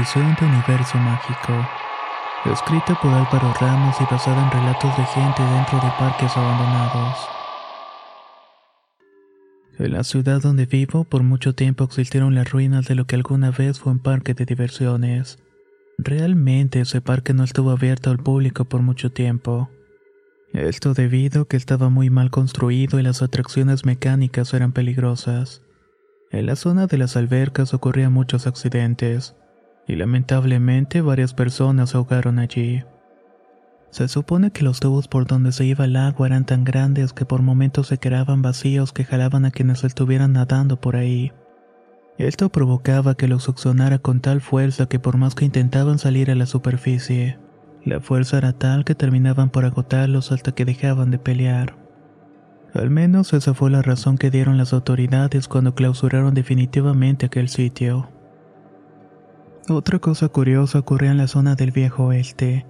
De universo mágico. Escrita por Álvaro Ramos y basada en relatos de gente dentro de parques abandonados. En la ciudad donde vivo, por mucho tiempo existieron las ruinas de lo que alguna vez fue un parque de diversiones. Realmente ese parque no estuvo abierto al público por mucho tiempo. Esto debido a que estaba muy mal construido y las atracciones mecánicas eran peligrosas. En la zona de las albercas ocurrían muchos accidentes y lamentablemente varias personas se ahogaron allí. Se supone que los tubos por donde se iba el agua eran tan grandes que por momentos se quedaban vacíos que jalaban a quienes estuvieran nadando por ahí. Esto provocaba que los succionara con tal fuerza que por más que intentaban salir a la superficie, la fuerza era tal que terminaban por agotarlos hasta que dejaban de pelear. Al menos esa fue la razón que dieron las autoridades cuando clausuraron definitivamente aquel sitio. Otra cosa curiosa ocurría en la zona del viejo oeste.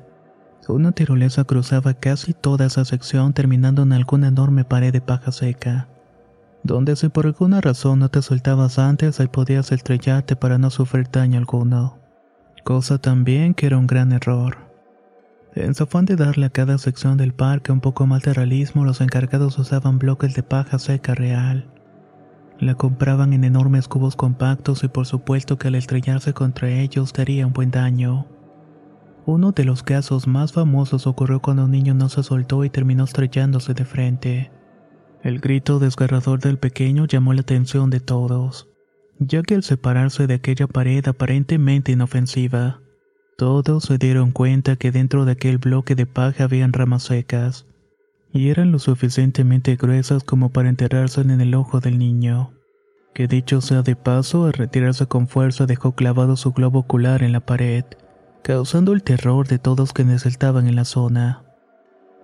Una tirolesa cruzaba casi toda esa sección terminando en alguna enorme pared de paja seca, donde si por alguna razón no te soltabas antes ahí podías estrellarte para no sufrir daño alguno. Cosa también que era un gran error. En su afán de darle a cada sección del parque un poco más de realismo, los encargados usaban bloques de paja seca real. La compraban en enormes cubos compactos y por supuesto que al estrellarse contra ellos daría un buen daño. Uno de los casos más famosos ocurrió cuando un niño no se soltó y terminó estrellándose de frente. El grito desgarrador del pequeño llamó la atención de todos, ya que al separarse de aquella pared aparentemente inofensiva, todos se dieron cuenta que dentro de aquel bloque de paja habían ramas secas, y eran lo suficientemente gruesas como para enterrarse en el ojo del niño, que dicho sea de paso, al retirarse con fuerza dejó clavado su globo ocular en la pared, causando el terror de todos quienes estaban en la zona.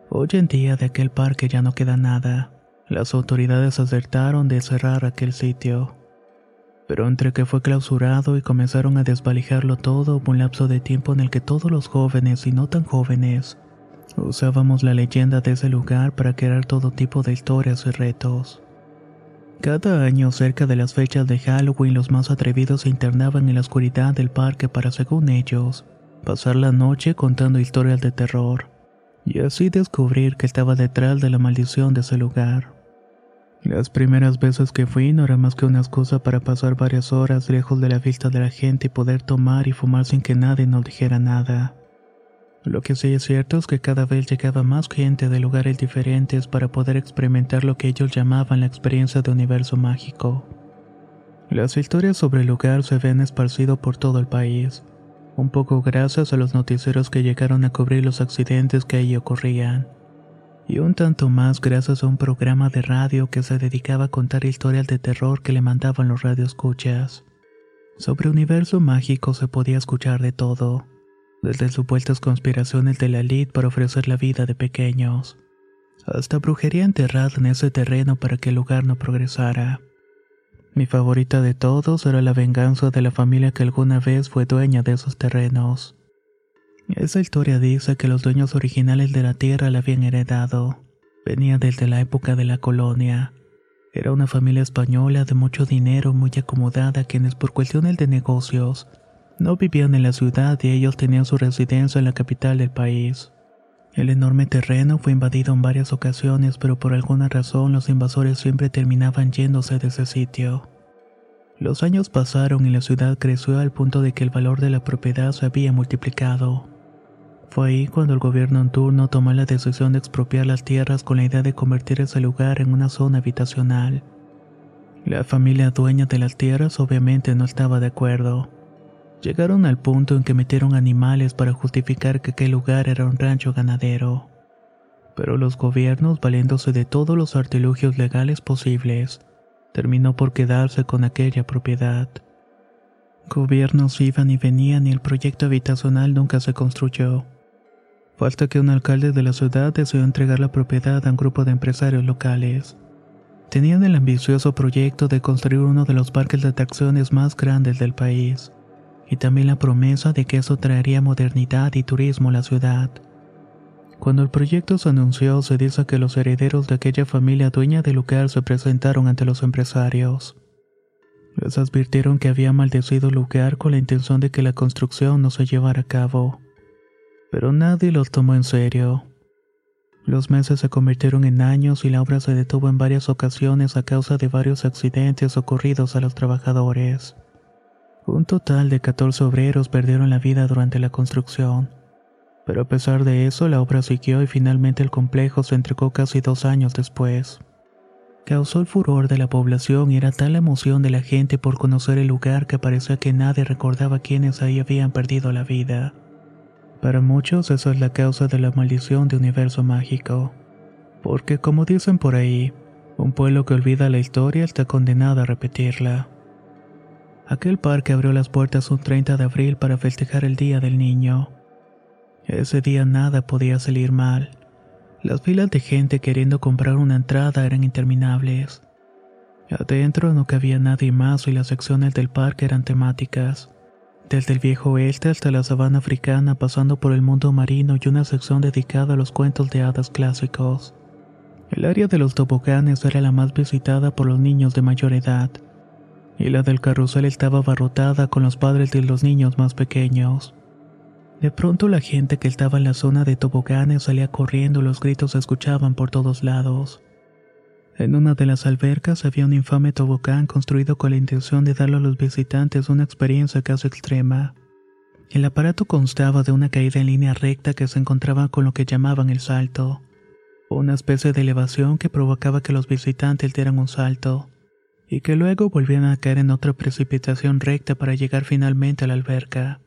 Hoy en día de aquel parque ya no queda nada. Las autoridades acertaron de cerrar aquel sitio. Pero entre que fue clausurado y comenzaron a desvalijarlo todo, hubo un lapso de tiempo en el que todos los jóvenes y no tan jóvenes usábamos la leyenda de ese lugar para crear todo tipo de historias y retos. Cada año, cerca de las fechas de Halloween, los más atrevidos se internaban en la oscuridad del parque para, según ellos, pasar la noche contando historias de terror, y así descubrir que estaba detrás de la maldición de ese lugar. Las primeras veces que fui no era más que una excusa para pasar varias horas lejos de la vista de la gente y poder tomar y fumar sin que nadie nos dijera nada. Lo que sí es cierto es que cada vez llegaba más gente de lugares diferentes para poder experimentar lo que ellos llamaban la experiencia de universo mágico. Las historias sobre el lugar se habían esparcido por todo el país, un poco gracias a los noticieros que llegaron a cubrir los accidentes que allí ocurrían, y un tanto más gracias a un programa de radio que se dedicaba a contar historias de terror que le mandaban los radioescuchas. Sobre universo mágico se podía escuchar de todo desde supuestas conspiraciones de la elite para ofrecer la vida de pequeños, hasta brujería enterrada en ese terreno para que el lugar no progresara. Mi favorita de todos era la venganza de la familia que alguna vez fue dueña de esos terrenos. Esa historia dice que los dueños originales de la tierra la habían heredado. Venía desde la época de la colonia. Era una familia española de mucho dinero, muy acomodada, quienes por cuestiones de negocios no vivían en la ciudad y ellos tenían su residencia en la capital del país. El enorme terreno fue invadido en varias ocasiones, pero por alguna razón los invasores siempre terminaban yéndose de ese sitio. Los años pasaron y la ciudad creció al punto de que el valor de la propiedad se había multiplicado. Fue ahí cuando el gobierno en turno tomó la decisión de expropiar las tierras con la idea de convertir ese lugar en una zona habitacional. La familia dueña de las tierras obviamente no estaba de acuerdo. Llegaron al punto en que metieron animales para justificar que aquel lugar era un rancho ganadero. Pero los gobiernos, valiéndose de todos los artilugios legales posibles, terminó por quedarse con aquella propiedad. Gobiernos iban y venían y el proyecto habitacional nunca se construyó. Falta que un alcalde de la ciudad decidió entregar la propiedad a un grupo de empresarios locales. Tenían el ambicioso proyecto de construir uno de los parques de atracciones más grandes del país, y también la promesa de que eso traería modernidad y turismo a la ciudad. Cuando el proyecto se anunció, se dice que los herederos de aquella familia dueña del lugar se presentaron ante los empresarios. Les advirtieron que había maldecido el lugar con la intención de que la construcción no se llevara a cabo. Pero nadie los tomó en serio. Los meses se convirtieron en años y la obra se detuvo en varias ocasiones a causa de varios accidentes ocurridos a los trabajadores. Un total de 14 obreros perdieron la vida durante la construcción. Pero a pesar de eso, la obra siguió y finalmente el complejo se entregó casi dos años después. Causó el furor de la población y era tal la emoción de la gente por conocer el lugar que parecía que nadie recordaba quienes ahí habían perdido la vida. Para muchos eso es la causa de la maldición de universo mágico. Porque como dicen por ahí, un pueblo que olvida la historia está condenado a repetirla. Aquel parque abrió las puertas un 30 de abril para festejar el Día del Niño. Ese día nada podía salir mal. Las filas de gente queriendo comprar una entrada eran interminables. Adentro no cabía nadie más y las secciones del parque eran temáticas desde el viejo oeste hasta la sabana africana, pasando por el mundo marino y una sección dedicada a los cuentos de hadas clásicos. El área de los toboganes era la más visitada por los niños de mayor edad, y la del carrusel estaba abarrotada con los padres de los niños más pequeños. De pronto la gente que estaba en la zona de toboganes salía corriendo y los gritos se escuchaban por todos lados. En una de las albercas había un infame tobogán construido con la intención de darle a los visitantes una experiencia casi extrema. El aparato constaba de una caída en línea recta que se encontraba con lo que llamaban el salto, una especie de elevación que provocaba que los visitantes dieran un salto, y que luego volvieran a caer en otra precipitación recta para llegar finalmente a la alberca.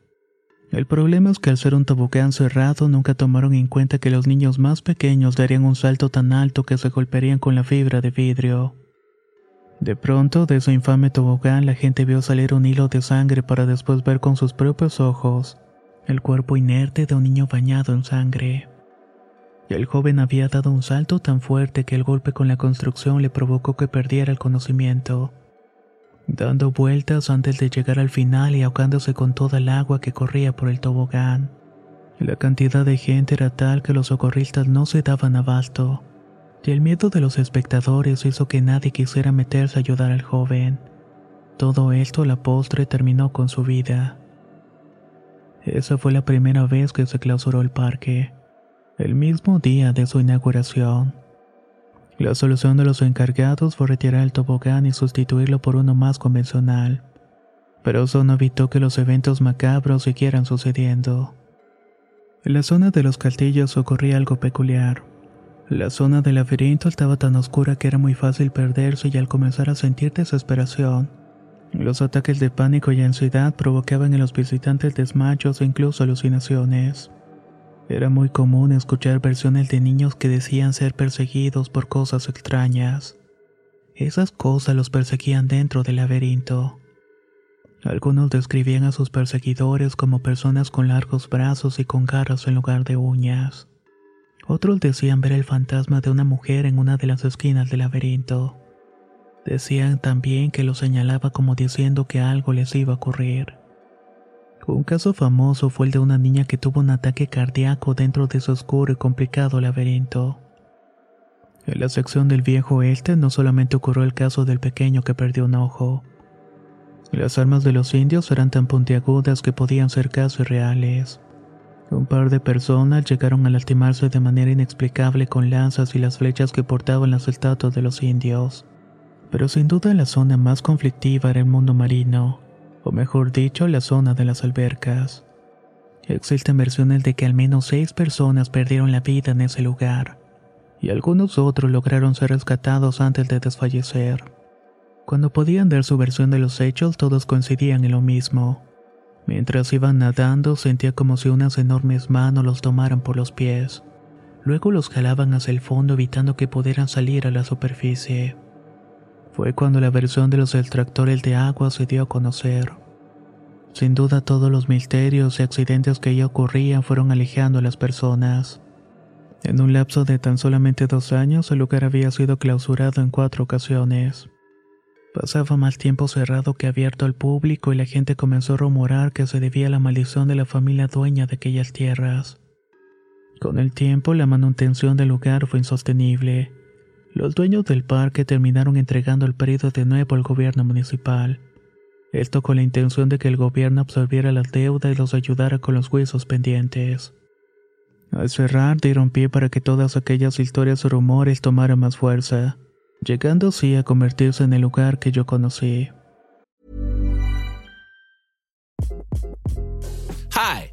El problema es que al ser un tobogán cerrado nunca tomaron en cuenta que los niños más pequeños darían un salto tan alto que se golpearían con la fibra de vidrio. De pronto, de su infame tobogán, la gente vio salir un hilo de sangre para después ver con sus propios ojos el cuerpo inerte de un niño bañado en sangre. El joven había dado un salto tan fuerte que el golpe con la construcción le provocó que perdiera el conocimiento dando vueltas antes de llegar al final y ahogándose con toda el agua que corría por el tobogán. La cantidad de gente era tal que los socorristas no se daban abasto, y el miedo de los espectadores hizo que nadie quisiera meterse a ayudar al joven. Todo esto la postre terminó con su vida. Esa fue la primera vez que se clausuró el parque, el mismo día de su inauguración. La solución de los encargados fue retirar el tobogán y sustituirlo por uno más convencional. Pero eso no evitó que los eventos macabros siguieran sucediendo. En la zona de los castillos ocurría algo peculiar. La zona del laberinto estaba tan oscura que era muy fácil perderse y al comenzar a sentir desesperación, los ataques de pánico y ansiedad provocaban en los visitantes desmayos e incluso alucinaciones. Era muy común escuchar versiones de niños que decían ser perseguidos por cosas extrañas. Esas cosas los perseguían dentro del laberinto. Algunos describían a sus perseguidores como personas con largos brazos y con garras en lugar de uñas. Otros decían ver el fantasma de una mujer en una de las esquinas del laberinto. Decían también que lo señalaba como diciendo que algo les iba a ocurrir. Un caso famoso fue el de una niña que tuvo un ataque cardíaco dentro de su oscuro y complicado laberinto. En la sección del viejo este no solamente ocurrió el caso del pequeño que perdió un ojo. Las armas de los indios eran tan puntiagudas que podían ser casi reales. Un par de personas llegaron a lastimarse de manera inexplicable con lanzas y las flechas que portaban las estatuas de los indios. Pero sin duda la zona más conflictiva era el mundo marino, o mejor dicho, la zona de las albercas. Existen versiones de que al menos seis personas perdieron la vida en ese lugar, y algunos otros lograron ser rescatados antes de desfallecer. Cuando podían dar su versión de los hechos, todos coincidían en lo mismo. Mientras iban nadando, sentía como si unas enormes manos los tomaran por los pies. Luego los jalaban hacia el fondo evitando que pudieran salir a la superficie. Fue cuando la versión de los extractores de agua se dio a conocer. Sin duda todos los misterios y accidentes que ya ocurrían fueron alejando a las personas. En un lapso de tan solamente dos años, el lugar había sido clausurado en cuatro ocasiones. Pasaba más tiempo cerrado que abierto al público y la gente comenzó a rumorar que se debía a la maldición de la familia dueña de aquellas tierras. Con el tiempo, la manutención del lugar fue insostenible. Los dueños del parque terminaron entregando el periodo de nuevo al gobierno municipal. Esto con la intención de que el gobierno absorbiera las deudas y los ayudara con los huesos pendientes. Al cerrar, dieron pie para que todas aquellas historias o rumores tomaran más fuerza llegando así a convertirse en el lugar que yo conocí. Hi,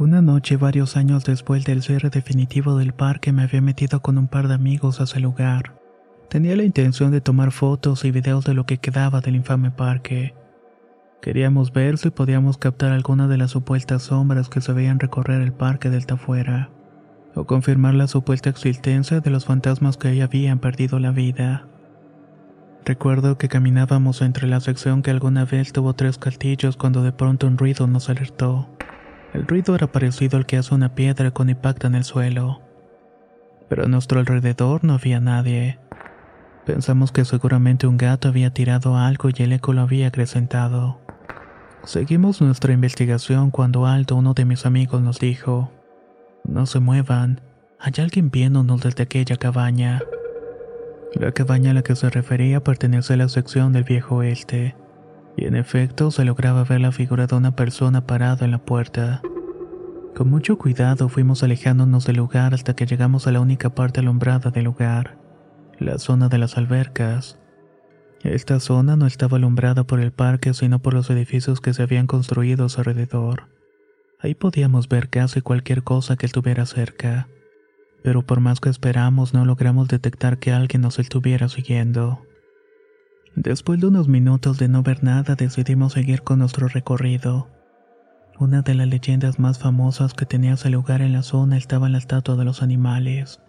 Una noche, varios años después del cierre definitivo del parque, me había metido con un par de amigos a ese lugar. Tenía la intención de tomar fotos y videos de lo que quedaba del infame parque. Queríamos ver si podíamos captar alguna de las supuestas sombras que se veían recorrer el parque del afuera, o confirmar la supuesta existencia de los fantasmas que ahí habían perdido la vida. Recuerdo que caminábamos entre la sección que alguna vez tuvo tres castillos cuando de pronto un ruido nos alertó. El ruido era parecido al que hace una piedra con impacto en el suelo. Pero a nuestro alrededor no había nadie. Pensamos que seguramente un gato había tirado algo y el eco lo había acrecentado. Seguimos nuestra investigación cuando alto uno de mis amigos nos dijo, No se muevan, hay alguien viéndonos desde aquella cabaña. La cabaña a la que se refería pertenece a la sección del viejo oeste, y en efecto se lograba ver la figura de una persona parada en la puerta. Con mucho cuidado fuimos alejándonos del lugar hasta que llegamos a la única parte alumbrada del lugar la zona de las albercas. Esta zona no estaba alumbrada por el parque, sino por los edificios que se habían construido a su alrededor. Ahí podíamos ver casi cualquier cosa que estuviera cerca, pero por más que esperamos no logramos detectar que alguien nos estuviera siguiendo. Después de unos minutos de no ver nada, decidimos seguir con nuestro recorrido. Una de las leyendas más famosas que tenía ese lugar en la zona estaba en la estatua de los animales.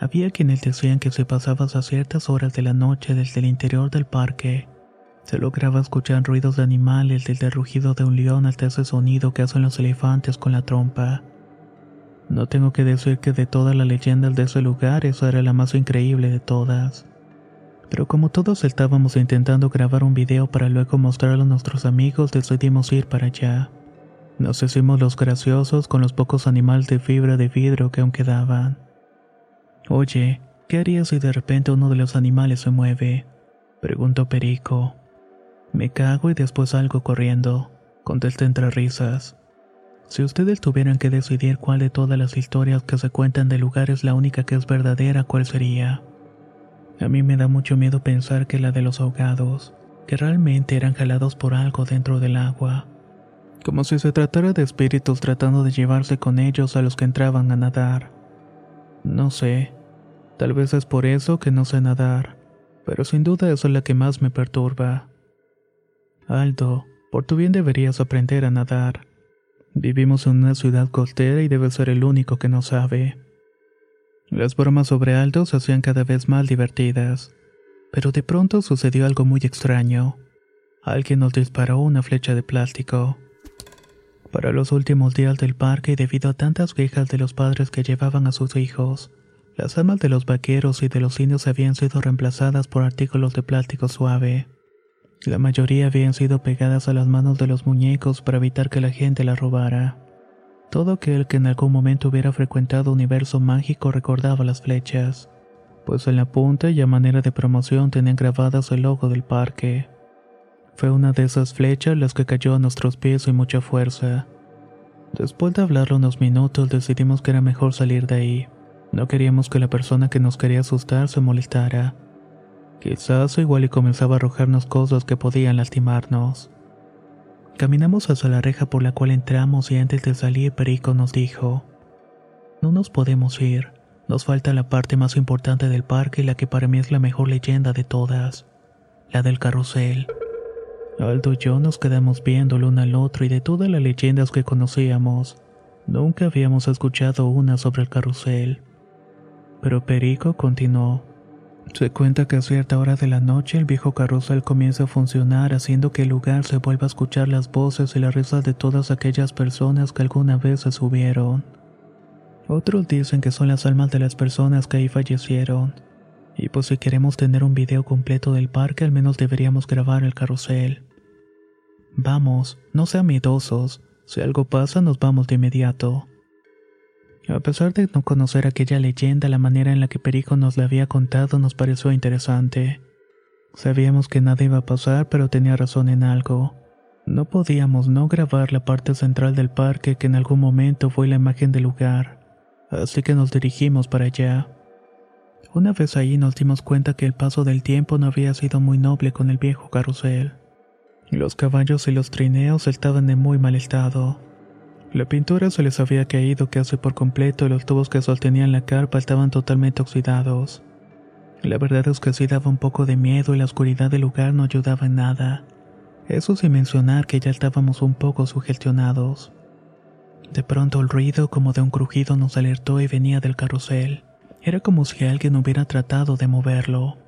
Había quienes decían que si pasabas a ciertas horas de la noche desde el interior del parque, se lograba escuchar ruidos de animales desde el rugido de un león hasta ese sonido que hacen los elefantes con la trompa. No tengo que decir que de todas las leyendas de ese lugar esa era la más increíble de todas. Pero como todos estábamos intentando grabar un video para luego mostrarlo a nuestros amigos, decidimos ir para allá. Nos hicimos los graciosos con los pocos animales de fibra de vidrio que aún quedaban. Oye, ¿qué harías si de repente uno de los animales se mueve? Preguntó Perico. Me cago y después salgo corriendo, contesté entre risas. Si ustedes tuvieran que decidir cuál de todas las historias que se cuentan de lugar es la única que es verdadera, ¿cuál sería? A mí me da mucho miedo pensar que la de los ahogados, que realmente eran jalados por algo dentro del agua. como si se tratara de espíritus tratando de llevarse con ellos a los que entraban a nadar. No sé, tal vez es por eso que no sé nadar, pero sin duda eso es la que más me perturba. Aldo, por tu bien deberías aprender a nadar. Vivimos en una ciudad costera y debes ser el único que no sabe. Las bromas sobre Aldo se hacían cada vez más divertidas, pero de pronto sucedió algo muy extraño. Alguien nos disparó una flecha de plástico. Para los últimos días del parque y debido a tantas quejas de los padres que llevaban a sus hijos, las armas de los vaqueros y de los indios habían sido reemplazadas por artículos de plástico suave. La mayoría habían sido pegadas a las manos de los muñecos para evitar que la gente las robara. Todo aquel que en algún momento hubiera frecuentado Universo Mágico recordaba las flechas, pues en la punta y a manera de promoción tenían grabadas el logo del parque. Fue una de esas flechas las que cayó a nuestros pies sin mucha fuerza. Después de hablar unos minutos decidimos que era mejor salir de ahí. No queríamos que la persona que nos quería asustar se molestara. Quizás igual y comenzaba a arrojarnos cosas que podían lastimarnos. Caminamos hacia la reja por la cual entramos y antes de salir Perico nos dijo, No nos podemos ir, nos falta la parte más importante del parque y la que para mí es la mejor leyenda de todas, la del carrusel. Aldo y yo nos quedamos viendo el uno al otro y de todas las leyendas que conocíamos, nunca habíamos escuchado una sobre el carrusel. Pero Perico continuó. Se cuenta que a cierta hora de la noche el viejo carrusel comienza a funcionar haciendo que el lugar se vuelva a escuchar las voces y las risas de todas aquellas personas que alguna vez se subieron. Otros dicen que son las almas de las personas que ahí fallecieron. Y pues si queremos tener un video completo del parque, al menos deberíamos grabar el carrusel. Vamos, no sean miedosos. Si algo pasa, nos vamos de inmediato. A pesar de no conocer aquella leyenda, la manera en la que Perico nos la había contado nos pareció interesante. Sabíamos que nada iba a pasar, pero tenía razón en algo. No podíamos no grabar la parte central del parque que en algún momento fue la imagen del lugar, así que nos dirigimos para allá. Una vez ahí nos dimos cuenta que el paso del tiempo no había sido muy noble con el viejo carrusel. Los caballos y los trineos estaban en muy mal estado. La pintura se les había caído casi por completo y los tubos que sostenían la carpa estaban totalmente oxidados. La verdad es que sí daba un poco de miedo y la oscuridad del lugar no ayudaba en nada. Eso sin mencionar que ya estábamos un poco sugestionados. De pronto el ruido como de un crujido nos alertó y venía del carrusel. Era como si alguien hubiera tratado de moverlo.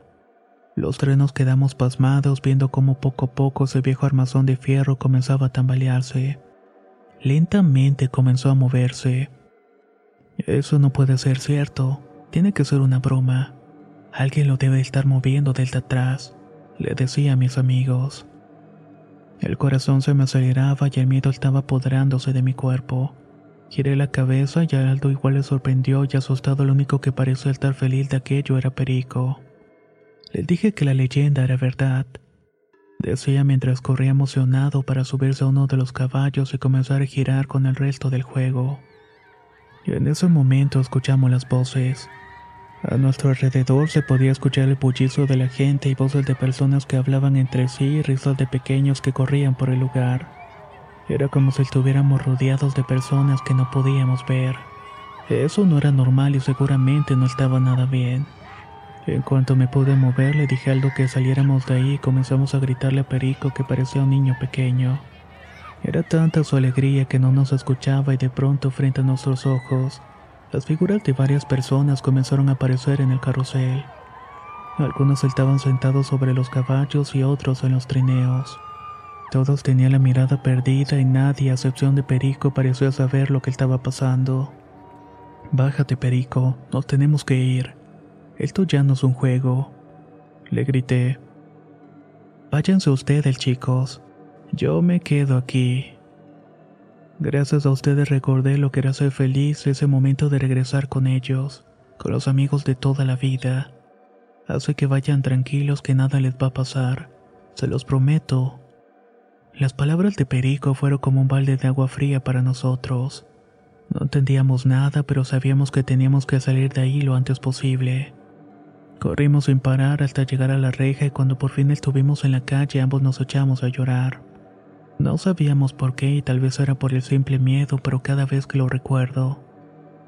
Los tres nos quedamos pasmados viendo cómo poco a poco ese viejo armazón de fierro comenzaba a tambalearse. Lentamente comenzó a moverse. Eso no puede ser cierto. Tiene que ser una broma. Alguien lo debe estar moviendo desde atrás, le decía a mis amigos. El corazón se me aceleraba y el miedo estaba apoderándose de mi cuerpo. Giré la cabeza y Aldo igual le sorprendió y asustado lo único que pareció estar feliz de aquello era Perico. Le dije que la leyenda era verdad. Decía mientras corría emocionado para subirse a uno de los caballos y comenzar a girar con el resto del juego. Y en ese momento escuchamos las voces. A nuestro alrededor se podía escuchar el bullizo de la gente y voces de personas que hablaban entre sí y risas de pequeños que corrían por el lugar. Era como si estuviéramos rodeados de personas que no podíamos ver. Eso no era normal y seguramente no estaba nada bien. En cuanto me pude mover, le dije algo que saliéramos de ahí y comenzamos a gritarle a Perico que parecía un niño pequeño. Era tanta su alegría que no nos escuchaba y de pronto frente a nuestros ojos, las figuras de varias personas comenzaron a aparecer en el carrusel. Algunos estaban sentados sobre los caballos y otros en los trineos. Todos tenían la mirada perdida y nadie, a excepción de Perico, pareció saber lo que estaba pasando. Bájate, Perico, nos tenemos que ir. Esto ya no es un juego. Le grité. Váyanse ustedes, chicos. Yo me quedo aquí. Gracias a ustedes recordé lo que era ser feliz ese momento de regresar con ellos, con los amigos de toda la vida. Así que vayan tranquilos que nada les va a pasar. Se los prometo. Las palabras de Perico fueron como un balde de agua fría para nosotros. No entendíamos nada, pero sabíamos que teníamos que salir de ahí lo antes posible. Corrimos sin parar hasta llegar a la reja y cuando por fin estuvimos en la calle ambos nos echamos a llorar. No sabíamos por qué y tal vez era por el simple miedo, pero cada vez que lo recuerdo,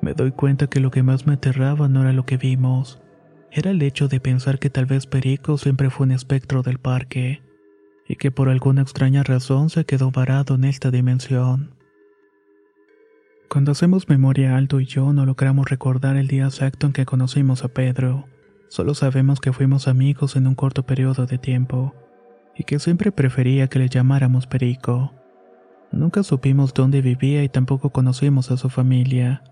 me doy cuenta que lo que más me aterraba no era lo que vimos, era el hecho de pensar que tal vez Perico siempre fue un espectro del parque, y que por alguna extraña razón se quedó varado en esta dimensión. Cuando hacemos memoria Aldo y yo no logramos recordar el día exacto en que conocimos a Pedro, solo sabemos que fuimos amigos en un corto periodo de tiempo y que siempre prefería que le llamáramos Perico. Nunca supimos dónde vivía y tampoco conocimos a su familia.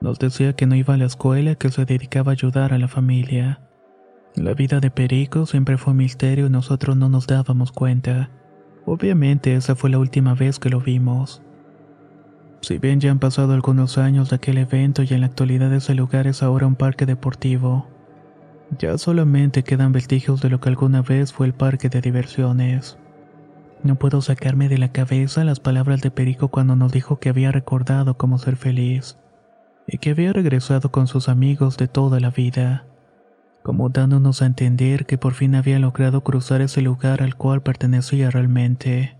Nos decía que no iba a la escuela que se dedicaba a ayudar a la familia. La vida de Perico siempre fue un misterio y nosotros no nos dábamos cuenta. Obviamente esa fue la última vez que lo vimos. Si bien ya han pasado algunos años de aquel evento y en la actualidad ese lugar es ahora un parque deportivo, ya solamente quedan vestigios de lo que alguna vez fue el parque de diversiones. No puedo sacarme de la cabeza las palabras de Perico cuando nos dijo que había recordado cómo ser feliz y que había regresado con sus amigos de toda la vida, como dándonos a entender que por fin había logrado cruzar ese lugar al cual pertenecía realmente.